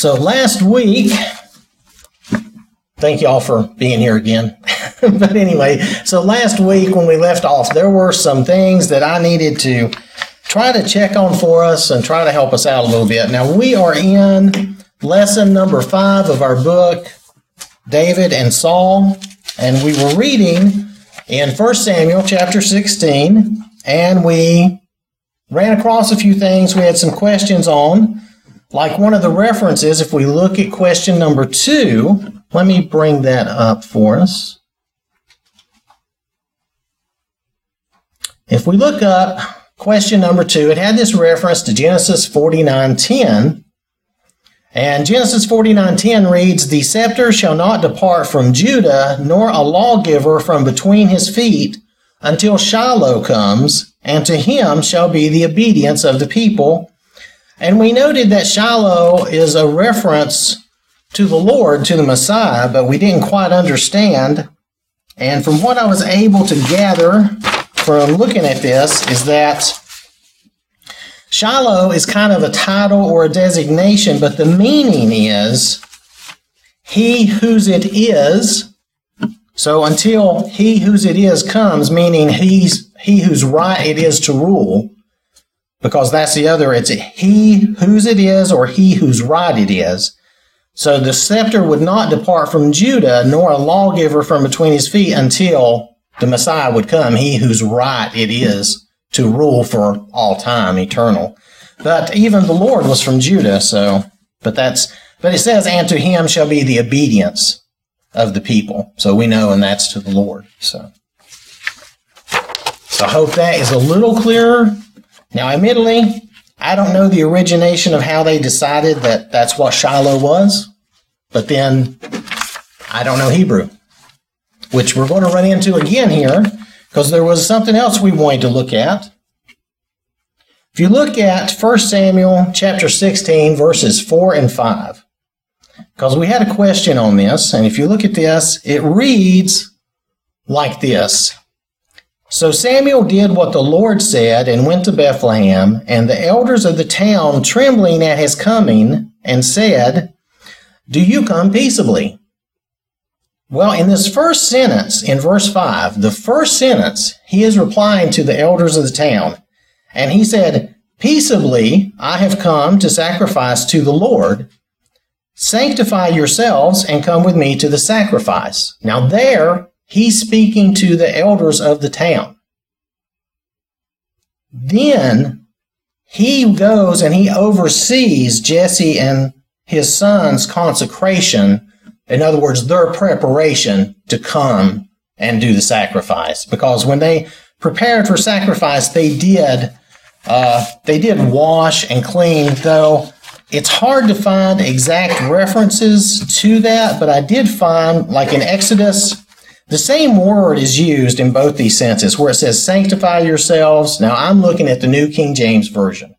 So last week, thank y'all for being here again. but anyway, so last week when we left off, there were some things that I needed to try to check on for us and try to help us out a little bit. Now we are in lesson number five of our book, David and Saul, and we were reading in 1 Samuel chapter 16, and we ran across a few things we had some questions on. Like one of the references, if we look at question number two, let me bring that up for us. If we look up question number two, it had this reference to Genesis 49:10. And Genesis 49:10 reads, "The scepter shall not depart from Judah, nor a lawgiver from between his feet, until Shiloh comes, and to him shall be the obedience of the people." And we noted that Shiloh is a reference to the Lord, to the Messiah, but we didn't quite understand. And from what I was able to gather from looking at this, is that Shiloh is kind of a title or a designation, but the meaning is he whose it is. So until he whose it is comes, meaning he's he whose right it is to rule, because that's the other. It's he whose it is or he whose right it is. So the scepter would not depart from Judah, nor a lawgiver from between his feet until the Messiah would come, he whose right it is to rule for all time, eternal. But even the Lord was from Judah, so, but that's, but it says, and to him shall be the obedience of the people. So we know, and that's to the Lord. So, so I hope that is a little clearer now, admittedly, I don't know the origination of how they decided that that's what Shiloh was, but then I don't know Hebrew, which we're going to run into again here because there was something else we wanted to look at. If you look at 1 Samuel chapter 16, verses 4 and 5, because we had a question on this, and if you look at this, it reads like this so Samuel did what the Lord said and went to Bethlehem, and the elders of the town, trembling at his coming, and said, Do you come peaceably? Well, in this first sentence, in verse 5, the first sentence, he is replying to the elders of the town. And he said, Peaceably I have come to sacrifice to the Lord. Sanctify yourselves and come with me to the sacrifice. Now, there, He's speaking to the elders of the town. Then he goes and he oversees Jesse and his son's consecration. In other words, their preparation to come and do the sacrifice. Because when they prepared for sacrifice, they did uh, they did wash and clean. Though it's hard to find exact references to that, but I did find, like in Exodus the same word is used in both these senses where it says sanctify yourselves. Now I'm looking at the New King James Version.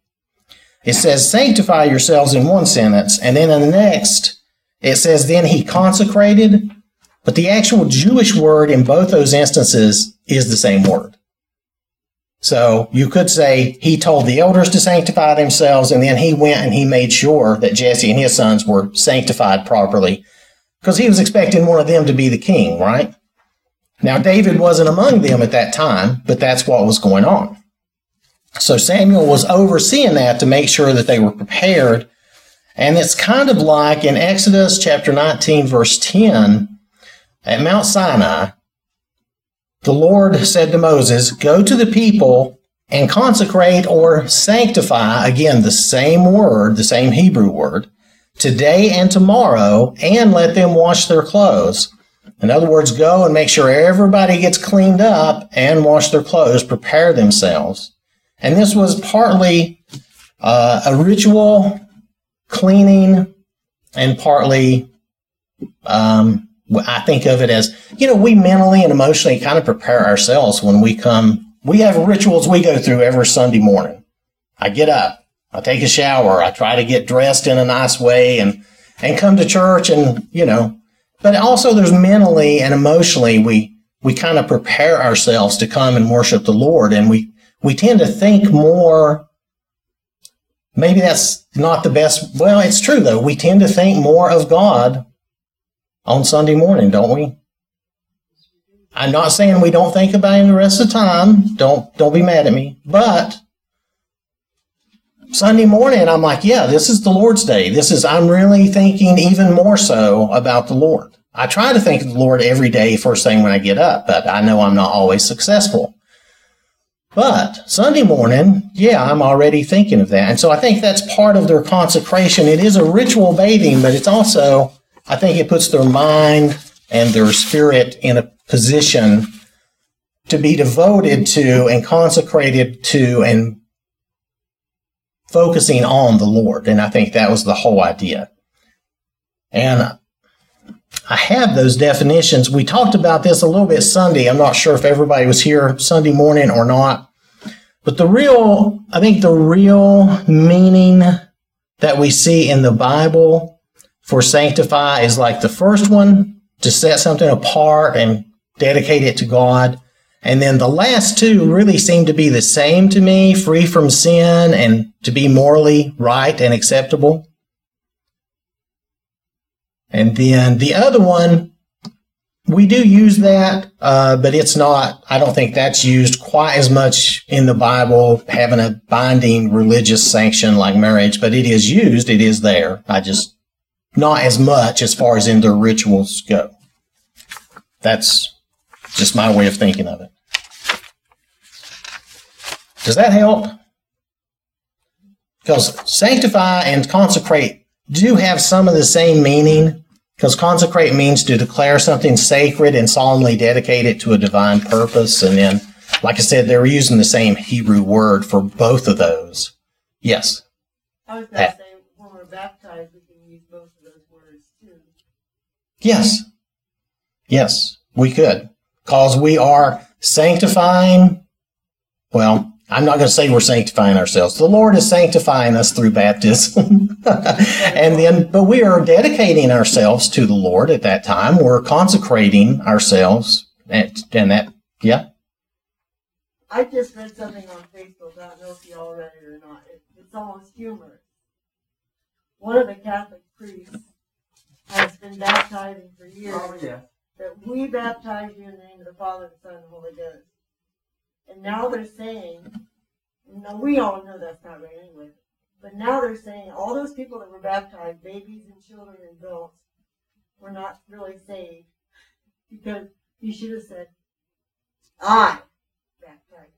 It says sanctify yourselves in one sentence, and then in the next, it says then he consecrated. But the actual Jewish word in both those instances is the same word. So you could say he told the elders to sanctify themselves, and then he went and he made sure that Jesse and his sons were sanctified properly because he was expecting one of them to be the king, right? Now, David wasn't among them at that time, but that's what was going on. So Samuel was overseeing that to make sure that they were prepared. And it's kind of like in Exodus chapter 19, verse 10, at Mount Sinai, the Lord said to Moses, Go to the people and consecrate or sanctify, again, the same word, the same Hebrew word, today and tomorrow, and let them wash their clothes in other words, go and make sure everybody gets cleaned up and wash their clothes, prepare themselves. And this was partly uh, a ritual cleaning and partly, um, I think of it as, you know, we mentally and emotionally kind of prepare ourselves when we come. We have rituals we go through every Sunday morning. I get up, I take a shower, I try to get dressed in a nice way and, and come to church and, you know, but also there's mentally and emotionally we we kind of prepare ourselves to come and worship the Lord and we we tend to think more maybe that's not the best. Well, it's true though. We tend to think more of God on Sunday morning, don't we? I'm not saying we don't think about him the rest of the time. Don't don't be mad at me. But Sunday morning, I'm like, yeah, this is the Lord's day. This is I'm really thinking even more so about the Lord. I try to think of the Lord every day first thing when I get up, but I know I'm not always successful. But Sunday morning, yeah, I'm already thinking of that. And so I think that's part of their consecration. It is a ritual bathing, but it's also, I think it puts their mind and their spirit in a position to be devoted to and consecrated to and focusing on the Lord. And I think that was the whole idea. And I have those definitions. We talked about this a little bit Sunday. I'm not sure if everybody was here Sunday morning or not. But the real, I think the real meaning that we see in the Bible for sanctify is like the first one, to set something apart and dedicate it to God. And then the last two really seem to be the same to me, free from sin and to be morally right and acceptable. And then the other one, we do use that, uh, but it's not, I don't think that's used quite as much in the Bible, having a binding religious sanction like marriage, but it is used, it is there. I just, not as much as far as in the rituals go. That's just my way of thinking of it. Does that help? Because sanctify and consecrate do have some of the same meaning, because consecrate means to declare something sacred and solemnly dedicate it to a divine purpose. And then, like I said, they're using the same Hebrew word for both of those. Yes. I was going to say, when we're baptized, we can use both of those words too. Yes. Yes, we could. Because we are sanctifying, well, I'm not going to say we're sanctifying ourselves. The Lord is sanctifying us through baptism. and then, but we are dedicating ourselves to the Lord at that time. We're consecrating ourselves. And, and that, yeah. I just read something on Facebook. I don't know if you all read it or not. It, it's almost humorous. One of the Catholic priests has been baptizing for years. Oh, yeah. That we baptize you in the name of the Father, the Son, and the Holy Ghost. And now they're saying, no, we all know that's not right anyway. But now they're saying all those people that were baptized, babies and children and adults, were not really saved because he should have said, I baptized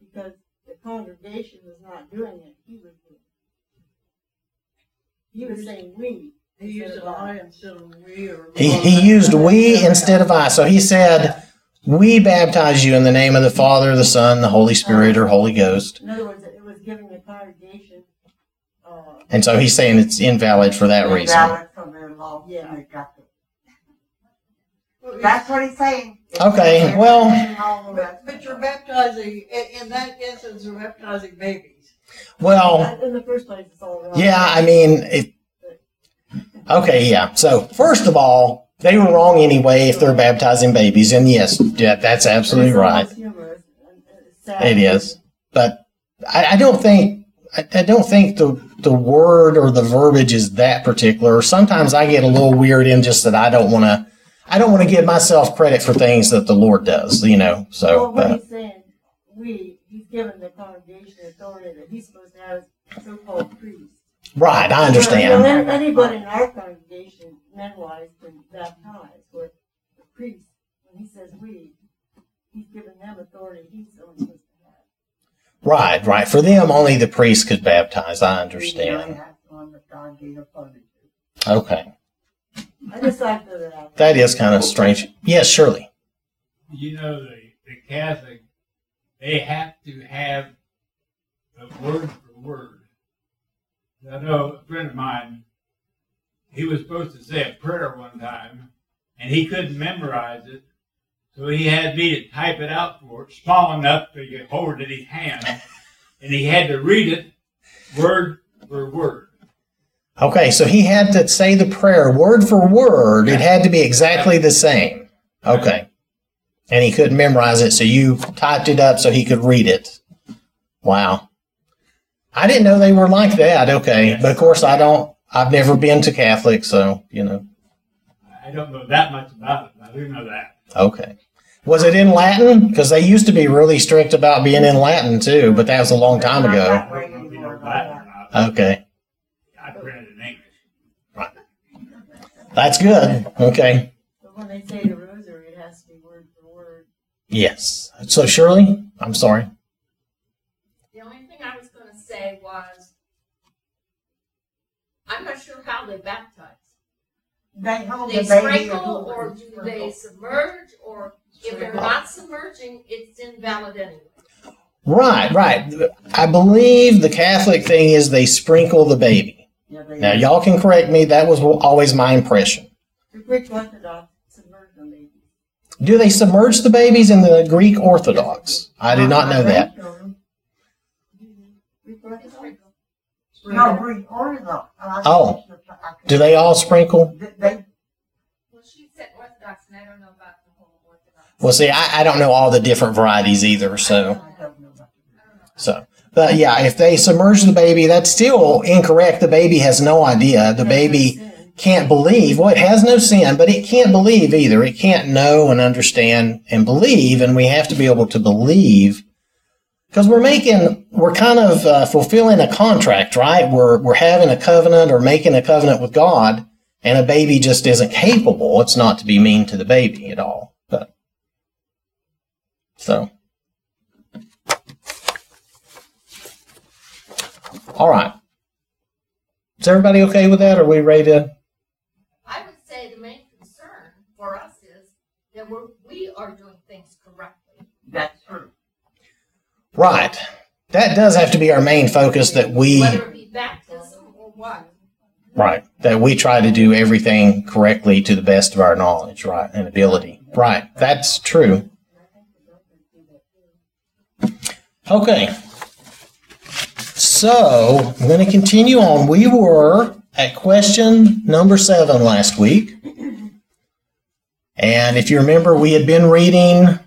you. Because the congregation was not doing it, he was doing it. He was saying we. He used I instead of we or. He, he used we instead of I. So he said, we baptize you in the name of the Father, the Son, the Holy Spirit, or Holy Ghost. In other words, it was giving the congregation, uh, And so he's saying it's invalid for that reason. Invalid from their law. Yeah. They got the- That's what he's saying. Okay, well- But, but you're baptizing, in, in that instance, you're baptizing babies. Well, in the first place, it's all wrong. yeah, I mean, it, okay, yeah. So first of all, they were wrong anyway if they're baptizing babies. And yes, yeah, that's absolutely right. almost humorous and- and it's sad. It is. But I, I don't think, I, I don't think the, the word or the verbiage is that particular. Sometimes I get a little weird in just that I don't want to, I don't want to give myself credit for things that the Lord does, you know, so. Well, what uh, he's saying, we, he's given the congregation authority that he's supposed to have as so-called priest. Right, I Well, understand. an- anybody in our congregation, men-wise, can baptize, where the priest, when he says we, he's given them authority he's only supposed to have. Right, right. For them, only the priest could baptize. I We understand. have one that God gave authority Okay. I just like that. That is kind of strange. Yes, surely. you know, the, the Catholic, they have to have a word for word. I know a friend of mine, he was supposed to say a prayer one time, and he couldn't memorize it, so he had me to type it out for it, small enough so he could hold it in his hand, and he had to read it word for word. Okay, so he had to say the prayer word for word. It had to be exactly the same. Okay. And he couldn't memorize it, so you typed it up so he could read it. Wow. I didn't know they were like that. Okay, but of course I don't. I've never been to Catholic, so you know. I don't know that much about it, but I do know that. Okay. Was it in Latin? Because they used to be really strict about being in Latin too, but that was a long time ago. that I way don't know if you anymore, know Latin or not. Okay, I read it in English. that's good. Okay. But when they say the rosary, it has to be word for word. Yes. So Shirley, I'm sorry. The only thing I was gonna say was, I'm not sure how they baptize. They hold They the baby sprinkle or do they submerge, or if they're not submerging, it's invalid anyway. Right, right. I believe the Catholic thing is they sprinkle the baby. Yeah, they- Now, y'all can correct me. That was always my impression. The Greek Orthodox submerge them, baby. Do they submerge the babies in the Greek Orthodox? I did not know that. Greek Orthodox? No, Greek Orthodox. I Oh. think I Do they all sprinkle? They, they- Well, she said Orthodox, and I don't know about the whole Orthodox. Well, see, I, I don't know all the different varieties either. So, I don't know about. I don't know. so, but yeah, if they submerge the baby, that's still incorrect. The baby has no idea. The baby can't believe. Well, it has no sin, but it can't believe either. It can't know and understand and believe, and we have to be able to believe because we're making, we're kind of uh, fulfilling a contract, right? We're we're having a covenant or making a covenant with God, and a baby just isn't capable. It's not to be mean to the baby at all, but so. All right. Is everybody okay with that? Are we ready to? I would say the main concern for us is that we're, we are doing things correctly. That's true. Right. That does have to be our main focus that we, Whether it be baptism or what. right, that we try to do everything correctly to the best of our knowledge, right, and ability. Right. That's true. Okay. So, I'm going to continue on. We were at question number seven last week. And if you remember, we had been reading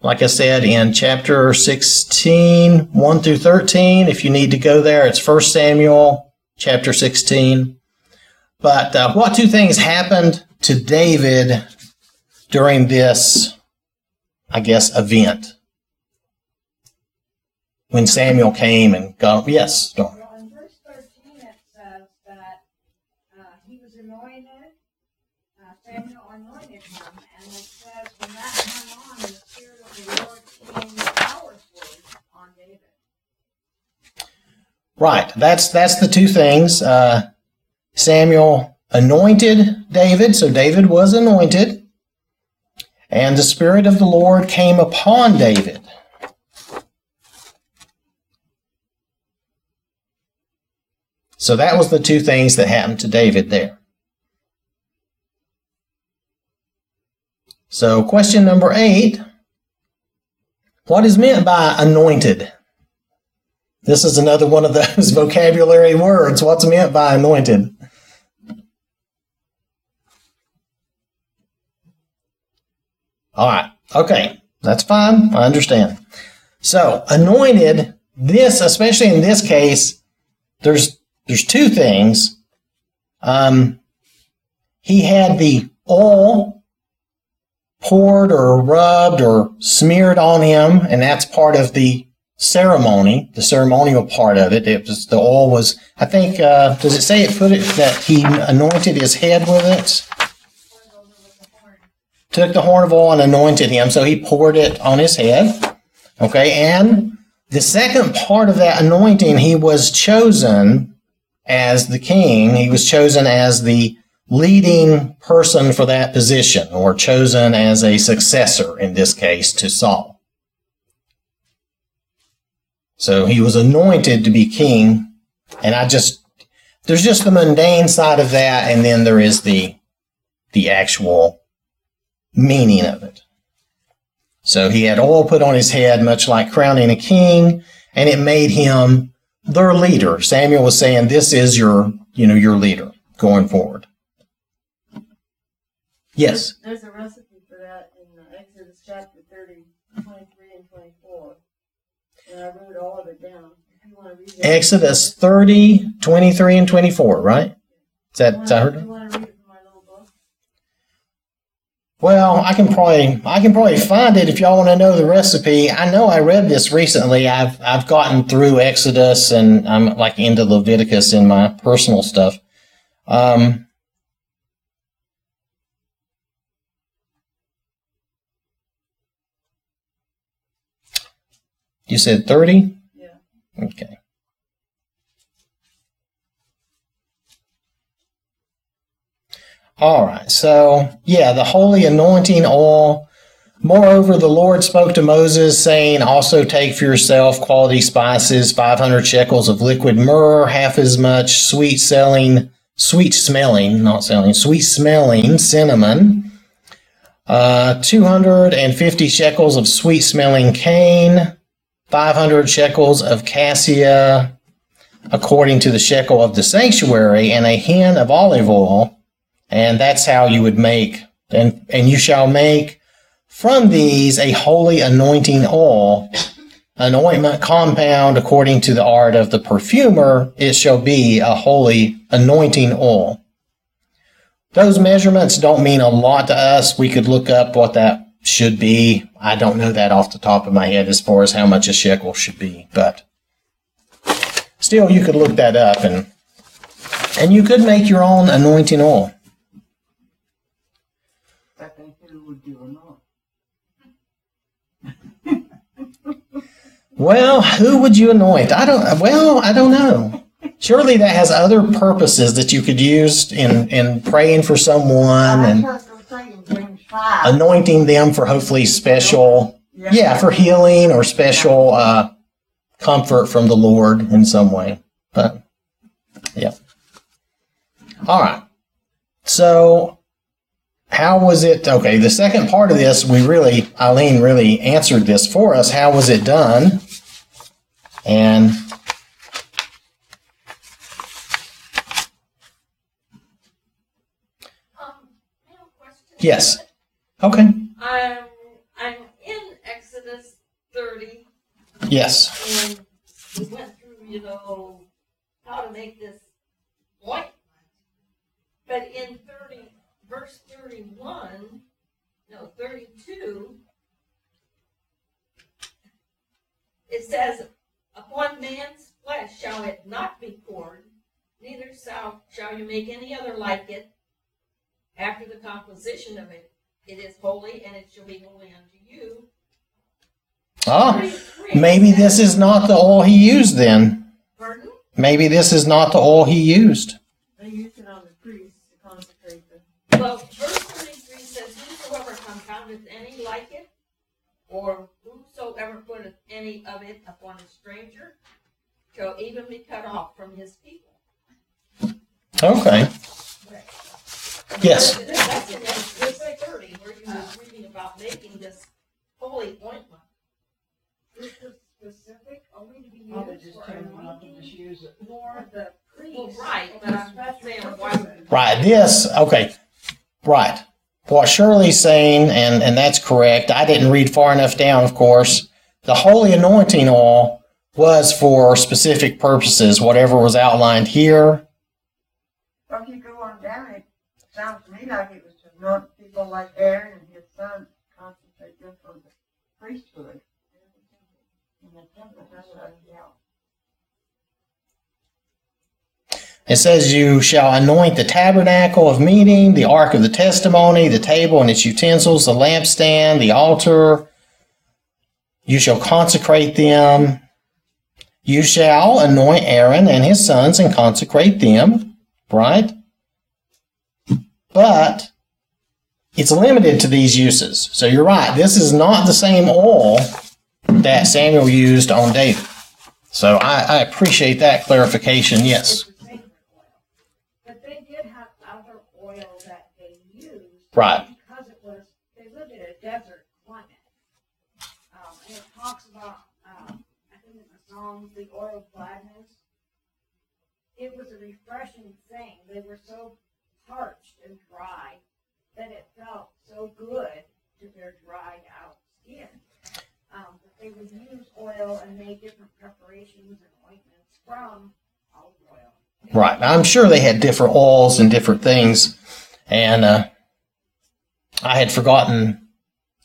like I said, in chapter 16, 1 through 13. If you need to go there, it's 1 Samuel chapter 16. But uh, what two things happened to David during this, I guess, event? When Samuel came and got, yes, Dawn. Well, in verse thirteen, it says that, uh, he was anointed, uh, Samuel anointed him, and it says, from that time on, the Spirit of the Lord came powerfully on David. Right. That's that's the two things. Uh, Samuel anointed David, so David was anointed, and the Spirit of the Lord came upon David. So that was the two things that happened to David there. So, question number eight What is meant by anointed? This is another one of those vocabulary words. What's meant by anointed? All right. Okay. That's fine. I understand. So, anointed, this, especially in this case, there's there's two things. Um, he had the oil poured or rubbed or smeared on him, and that's part of the ceremony, the ceremonial part of it. It was the oil was. I think. Uh, does it say it put it that he anointed his head with it? Took the horn of oil and anointed him, so he poured it on his head. Okay, and the second part of that anointing, he was chosen as the king. He was chosen as the leading person for that position, or chosen as a successor in this case to Saul. So he was anointed to be king, and I just there's just the mundane side of that, and then there is the the actual meaning of it. So he had oil put on his head, much like crowning a king, and it made him their leader. Samuel was saying, "This is your, you know, your leader going forward." Yes. There's a recipe for that in Exodus chapter 30, 23 and I wrote all of it down. You wanna read it? Exodus 30, 23, and 24, right? Is that, is that heard? You wanna read it from my little book? Well, I can probably I can probably find it if y'all want to know the recipe. I know I read this recently. I've I've gotten through Exodus and I'm like into Leviticus in my personal stuff. Um, you said 30? Yeah. Okay. All right. So, yeah, the holy anointing oil. Moreover, the Lord spoke to Moses, saying, Also take for yourself quality spices, 500 shekels of liquid myrrh, half as much sweet selling, sweet smelling, not selling, sweet smelling cinnamon, uh, 250 shekels of sweet smelling cane, 500 shekels of cassia, according to the shekel of the sanctuary, and a hin of olive oil. And that's how you would make, and, and you shall make from these a holy anointing oil, an ointment compound according to the art of the perfumer, it shall be a holy anointing oil. Those measurements don't mean a lot to us. We could look up what that should be. I don't know that off the top of my head as far as how much a shekel should be, but still you could look that up and and you could make your own anointing oil. Well, who would you anoint? I don't. Well, I don't know. Surely that has other purposes that you could use in in praying for someone and what I'm saying, James five. Anointing them for hopefully special, yeah, for healing or special uh, comfort from the Lord in some way. But yeah. All right. So how was it? Okay, the second part of this, we really, Eileen really answered this for us. How was it done? And Um, I have a question. Yes. Okay, I'm, I'm in Exodus thirty yes, and we went through, you know, how to make this ointment. But in thirty, verse thirty-one, no, thirty-two, it says, upon man's flesh shall it not be poured, neither shall, shall you make any other like it after the composition of it. It is holy and it shall be holy unto you. Ah, oh, 33 maybe this is not the oil he used then. Pardon? Maybe this is not the oil he used. They used it on the priests to consecrate them. Well, verse thirty-three says, Whosoever compoundeth any like it, or whosoever putteth any of it upon a stranger, shall even be cut off from his people. Okay. Yes. That's in verse thirty, where you were reading about making this holy ointment. This is specific only to be oh, Probably used just for tell them not to anointing just it. for the Well, priest. right, for but I'm saying purposes. why- Right. This, okay. Right. What Shirley's saying, and, and that's correct. I didn't read far enough down, of course. The holy anointing oil was for specific purposes, whatever was outlined here. Well, if you go on down, it sounds to me like it was to anoint people like Aaron and his sons, concentrate them for the priesthood. And the temple, that's what, yeah. It says, You shall anoint the tabernacle of meeting, the ark of the testimony, the table and its utensils, the lampstand, the altar. You shall consecrate them. You shall anoint Aaron and his sons and consecrate them, right? But it's limited to these uses. So you're right. This is not the same oil that Samuel used on David. So I, I appreciate that clarification. Yes. It's a sacred oil. But they did have other oil that they used. Right. Because it was, they lived in a desert climate. Um, and it talks about, um, I think in the Psalms, the oil of gladness. It was a refreshing thing. They were so parched and dry that it felt so good to their dried out skin. Um, the they would use oil and make different preparations and ointments from olive oil. Right. I'm sure they had different oils and different things. And uh, I had forgotten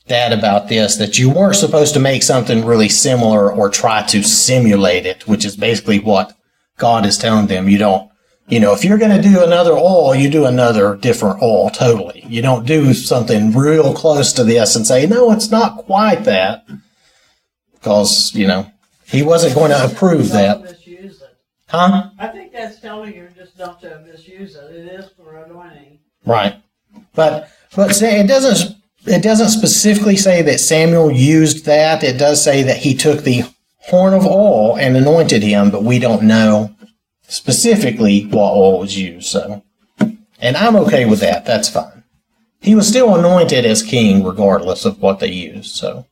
that about this that you weren't supposed to make something really similar or try to simulate it, which is basically what God is telling them. You don't, you know, if you're going to do another oil, you do another different oil totally. You don't do something real close to this and say, no, it's not quite that. Because, you know, he wasn't going to approve that. Huh? I think that's telling you just not to misuse it. It is for anointing. Right. But but say it doesn't it doesn't specifically say that Samuel used that. It does say that he took the horn of oil and anointed him, but we don't know specifically what oil was used. So and I'm okay with that. That's fine. He was still anointed as king regardless of what they used. So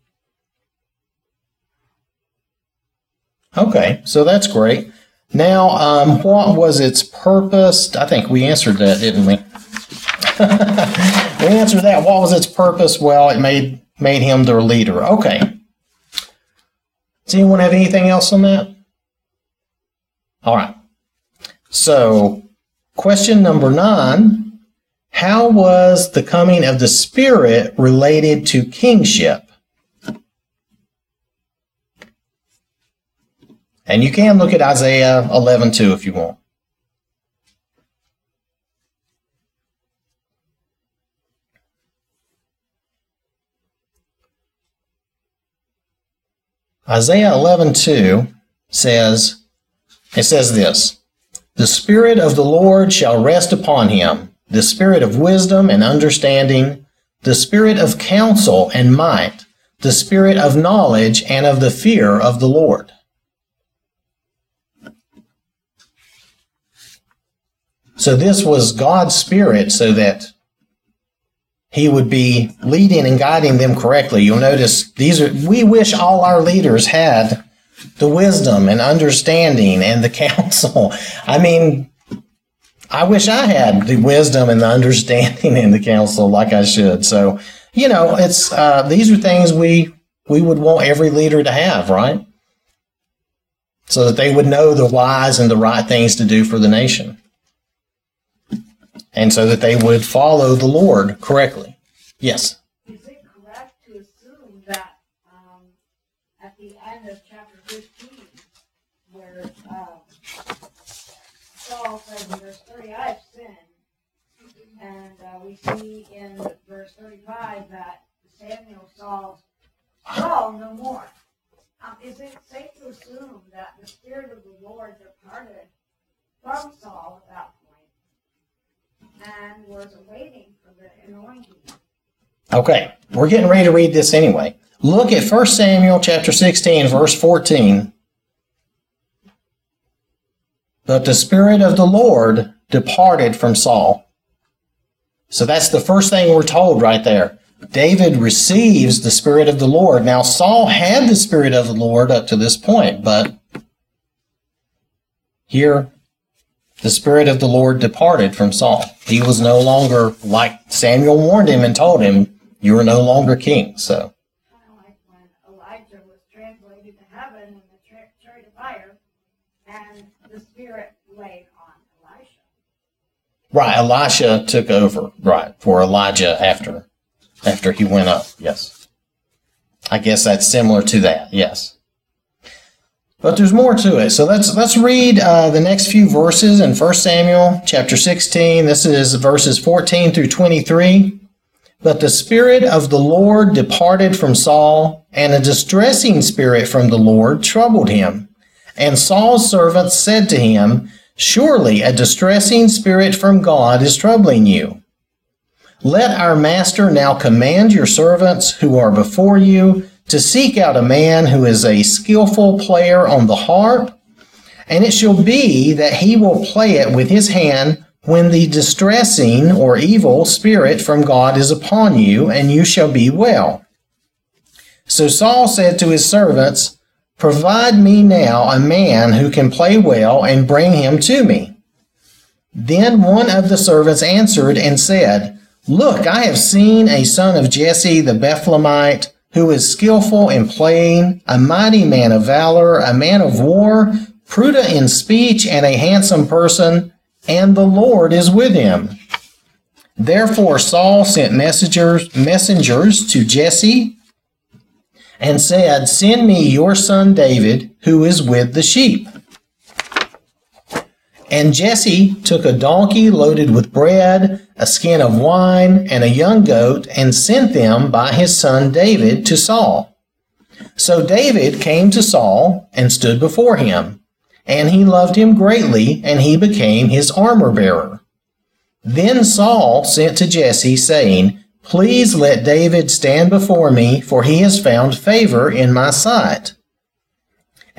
Okay, so that's great. Now, um, what was its purpose? I think we answered that, didn't we? we answered that. What was its purpose? Well, it made made him their leader. Okay. Does anyone have anything else on that? All right. So, question number nine: How was the coming of the Spirit related to kingship? And you can look at Isaiah 11 too if you want. Isaiah 11:2 says it says this The spirit of the Lord shall rest upon him the spirit of wisdom and understanding the spirit of counsel and might the spirit of knowledge and of the fear of the Lord So this was God's spirit so that he would be leading and guiding them correctly. You'll notice these are, we wish all our leaders had the wisdom and understanding and the counsel. I mean, I wish I had the wisdom and the understanding and the counsel like I should. So, you know, it's, uh, these are things we, we would want every leader to have, right? So that they would know the wise and the right things to do for the nation and so that they would follow the Lord correctly. Yes. Is it correct to assume that um, at the end of chapter 15, where um, Saul says in verse 30, I have sinned, and uh, we see in verse 35 that Samuel Saul's Saul no more. Um, is it safe to assume that the Spirit of the Lord departed from Saul at that and was awaiting for the anointing? Okay, we're getting ready to read this anyway. Look at 1 Samuel chapter 16, verse 14. But the Spirit of the Lord departed from Saul. So that's the first thing we're told right there. David receives the Spirit of the Lord. Now, Saul had the Spirit of the Lord up to this point, but here the Spirit of the Lord departed from Saul. He was no longer, like Samuel warned him and told him, you are no longer king. So, kind of like when Elijah was translated to heaven in the chariot of fire, and the Spirit laid on Elisha. right, Elisha took over, right, for Elijah after, after he went up. Yes. I guess that's similar to that. Yes. But there's more to it. So let's let's read uh, the next few verses in 1 Samuel chapter 16. This is verses 14 through 23. But the Spirit of the Lord departed from Saul, and a distressing spirit from the Lord troubled him. And Saul's servants said to him, Surely a distressing spirit from God is troubling you. Let our master now command your servants who are before you to seek out a man who is a skillful player on the harp, and it shall be that he will play it with his hand when the distressing or evil spirit from God is upon you, and you shall be well. So Saul said to his servants, Provide me now a man who can play well, and bring him to me. Then one of the servants answered and said, Look, I have seen a son of Jesse the Bethlehemite who is skillful in playing, a mighty man of valor, a man of war, prudent in speech, and a handsome person, and the Lord is with him. Therefore Saul sent messengers messengers to Jesse and said, Send me your son David, who is with the sheep. And Jesse took a donkey loaded with bread, a skin of wine, and a young goat, and sent them by his son David to Saul. So David came to Saul and stood before him, and he loved him greatly, and he became his armor bearer. Then Saul sent to Jesse, saying, Please let David stand before me, for he has found favor in my sight.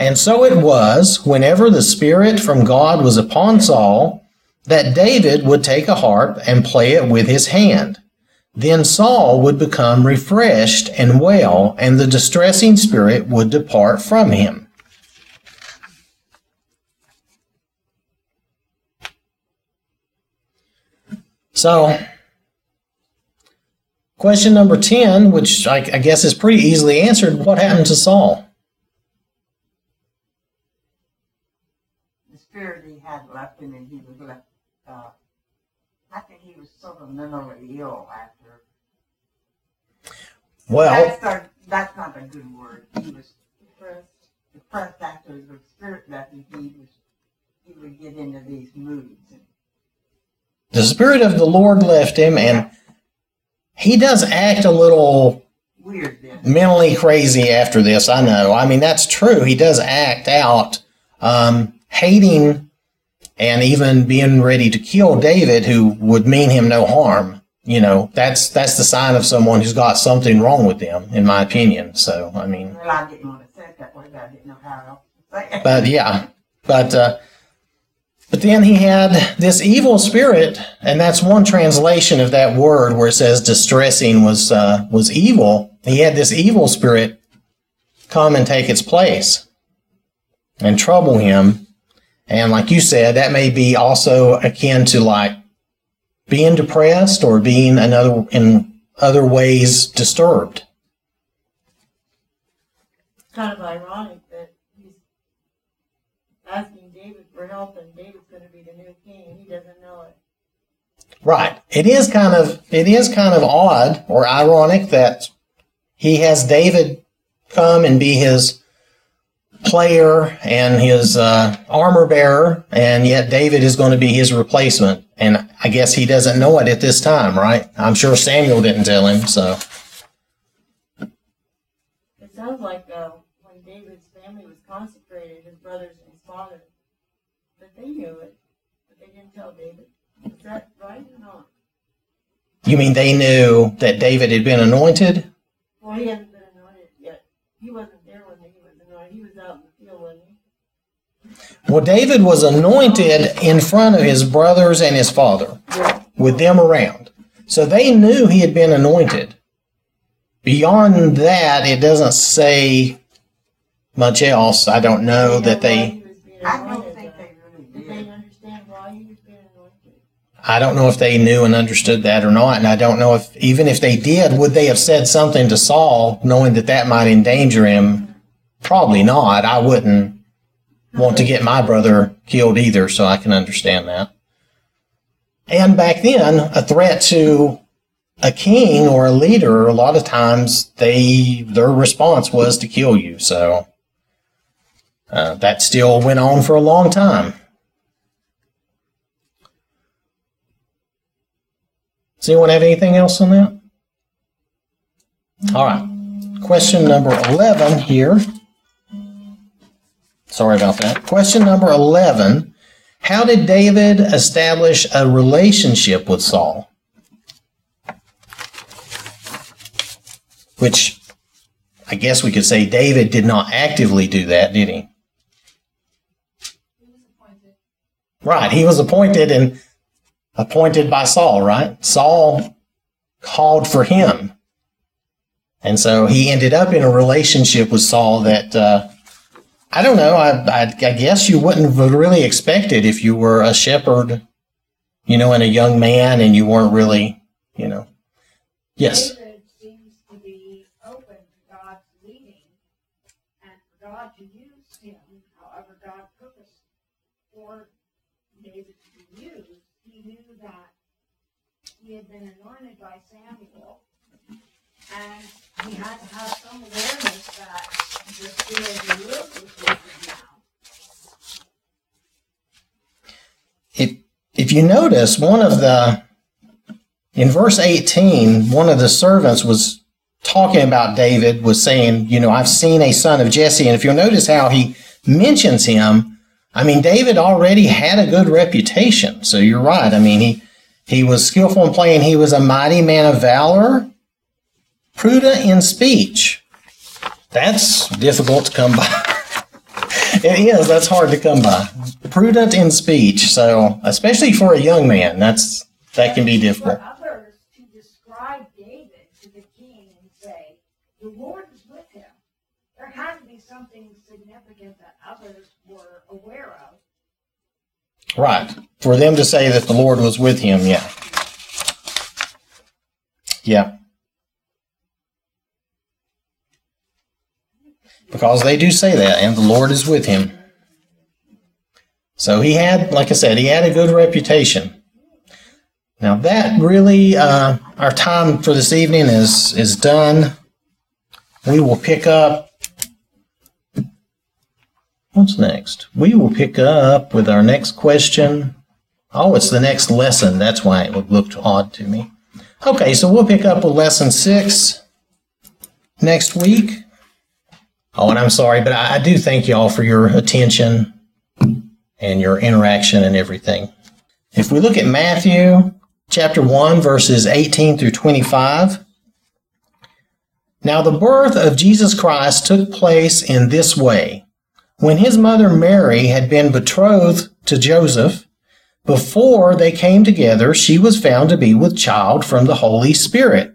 And so it was, whenever the Spirit from God was upon Saul, that David would take a harp and play it with his hand. Then Saul would become refreshed and well, and the distressing spirit would depart from him. So, question number 10, which I, I guess is pretty easily answered what happened to Saul? The spirit he had left him and he was left, uh, I think he was sort of mentally ill after. Well, That's, that's not a good word. He was Depressed. depressed after the spirit left him. He was, he would get into these moods. the Spirit of the Lord left him, and he does act a little Weird then. mentally crazy after this. I know. I mean, that's true. He does act out, um, hating and even being ready to kill David, who would mean him no harm. You know, that's that's the sign of someone who's got something wrong with them, in my opinion. So, I mean, Well, I didn't want to say that but I didn't know how else to say it. but yeah, but uh, but then he had this evil spirit, and that's one translation of that word where it says distressing was uh, was evil. He had this evil spirit come and take its place and trouble him, and like you said, that may be also akin to like being depressed or being another in other ways disturbed. It's kind of ironic that he's asking David for help and David's going to be the new king and he doesn't know it. Right. It is kind of it is kind of odd or ironic that he has David come and be his player and his uh, armor bearer, and yet David is going to be his replacement. And I guess he doesn't know it at this time, right? I'm sure Samuel didn't tell him. So It sounds like uh, when David's family was consecrated, his brothers and his father, that they knew it, but they didn't tell David. Is that right or not? you mean they knew that David had been anointed? Well, he hasn't been anointed yet. He wasn't there when he was anointed. He was out in the field, wasn't he? Well, David was anointed in front of his brothers and his father. with them around. So they knew he had been anointed. Beyond that, it doesn't say much else. I don't know that they, he was being I don't think they really Did did. they understand why he was being anointed? I don't know if they knew and understood that or not. And I don't know if, even if they did, would they have said something to Saul knowing that that might endanger him? Probably not. I wouldn't want to get my brother killed either, so I can understand that. And back then, a threat to a king or a leader, a lot of times they their response was to kill you. So uh, that still went on for a long time. Does anyone have anything else on that? All right. Question number 11 here. Sorry about that. Question number 11. How did David establish a relationship with Saul? Which I guess we could say David did not actively do that, did he? Right. He was appointed and appointed by Saul, right? Saul called for him. And so he ended up in a relationship with Saul that, uh, I don't know. I, I, I guess you wouldn't really expect it if you were a shepherd, you know, and a young man, and you weren't really, you know. Yes. David seems to be open to God's leading and for God to use him, however God for David to be used. He knew that he had been anointed by Samuel, and he had to have some awareness that with now. If, if you notice, one of the, in verse 18, one of the servants was talking about David, was saying, you know, I've seen a son of Jesse. And if you'll notice how he mentions him, I mean, David already had a good reputation. So you're right. I mean, he, he was skillful in playing. He was a mighty man of valor, prudent in speech. That's difficult to come by. it is. That's hard to come by. Prudent in speech. So, especially for a young man, that's that can be difficult. Others to describe David to the king and say, the Lord is with him, there had to be something significant that others were aware of. Right. For them to say that the Lord was with him, yeah. Yeah. Because they do say that, and the Lord is with him. So he had, like I said, he had a good reputation. Now that really, uh, our time for this evening is is done. We will pick up. What's next? We will pick up with our next question. Oh, it's the next lesson. That's why it looked odd to me. Okay, so we'll pick up with lesson six next week. Oh, and I'm sorry, but I, I do thank you all for your attention and your interaction and everything. If we look at Matthew chapter 1, verses 18 through 25. Now, the birth of Jesus Christ took place in this way. When his mother Mary had been betrothed to Joseph, before they came together, she was found to be with child from the Holy Spirit.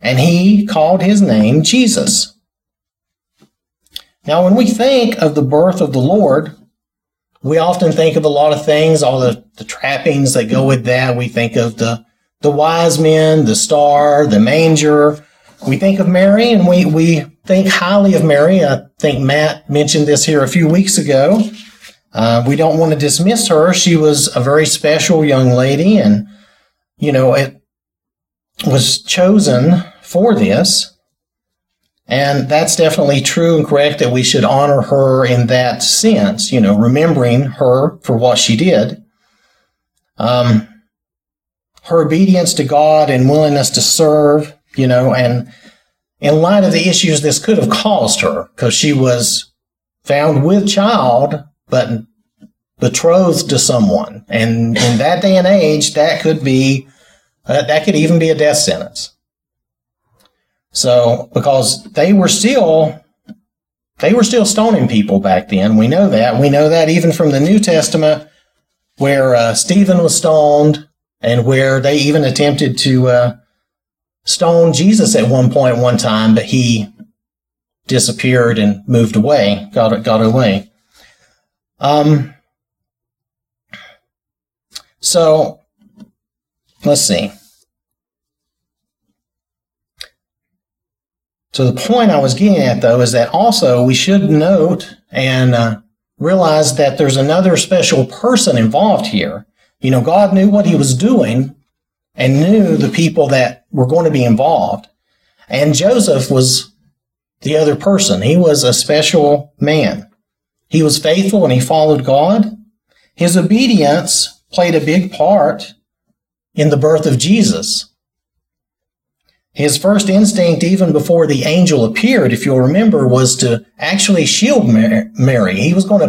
and he called his name Jesus. Now, when we think of the birth of the Lord, we often think of a lot of things, all the, the trappings that go with that. We think of the, the wise men, the star, the manger. We think of Mary and we, we think highly of Mary. I think Matt mentioned this here a few weeks ago. Uh, we don't want to dismiss her. She was a very special young lady and, you know, it was chosen for this. And that's definitely true and correct that we should honor her in that sense, you know, remembering her for what she did. Um, her obedience to God and willingness to serve, you know, and in light of the issues this could have caused her, because she was found with child, but betrothed to someone. And in that day and age, that could be, that could even be a death sentence. So, because they were still, they were still stoning people back then. We know that. We know that even from the New Testament, where uh, Stephen was stoned, and where they even attempted to uh, stone Jesus at one point, one time, but he disappeared and moved away, got got away. Um. So, let's see. So the point I was getting at, though, is that also we should note and uh, realize that there's another special person involved here. You know, God knew what he was doing and knew the people that were going to be involved. And Joseph was the other person. He was a special man. He was faithful and he followed God. his obedience played a big part in the birth of Jesus. His first instinct, even before the angel appeared, if you'll remember, was to actually shield Mary. He was going to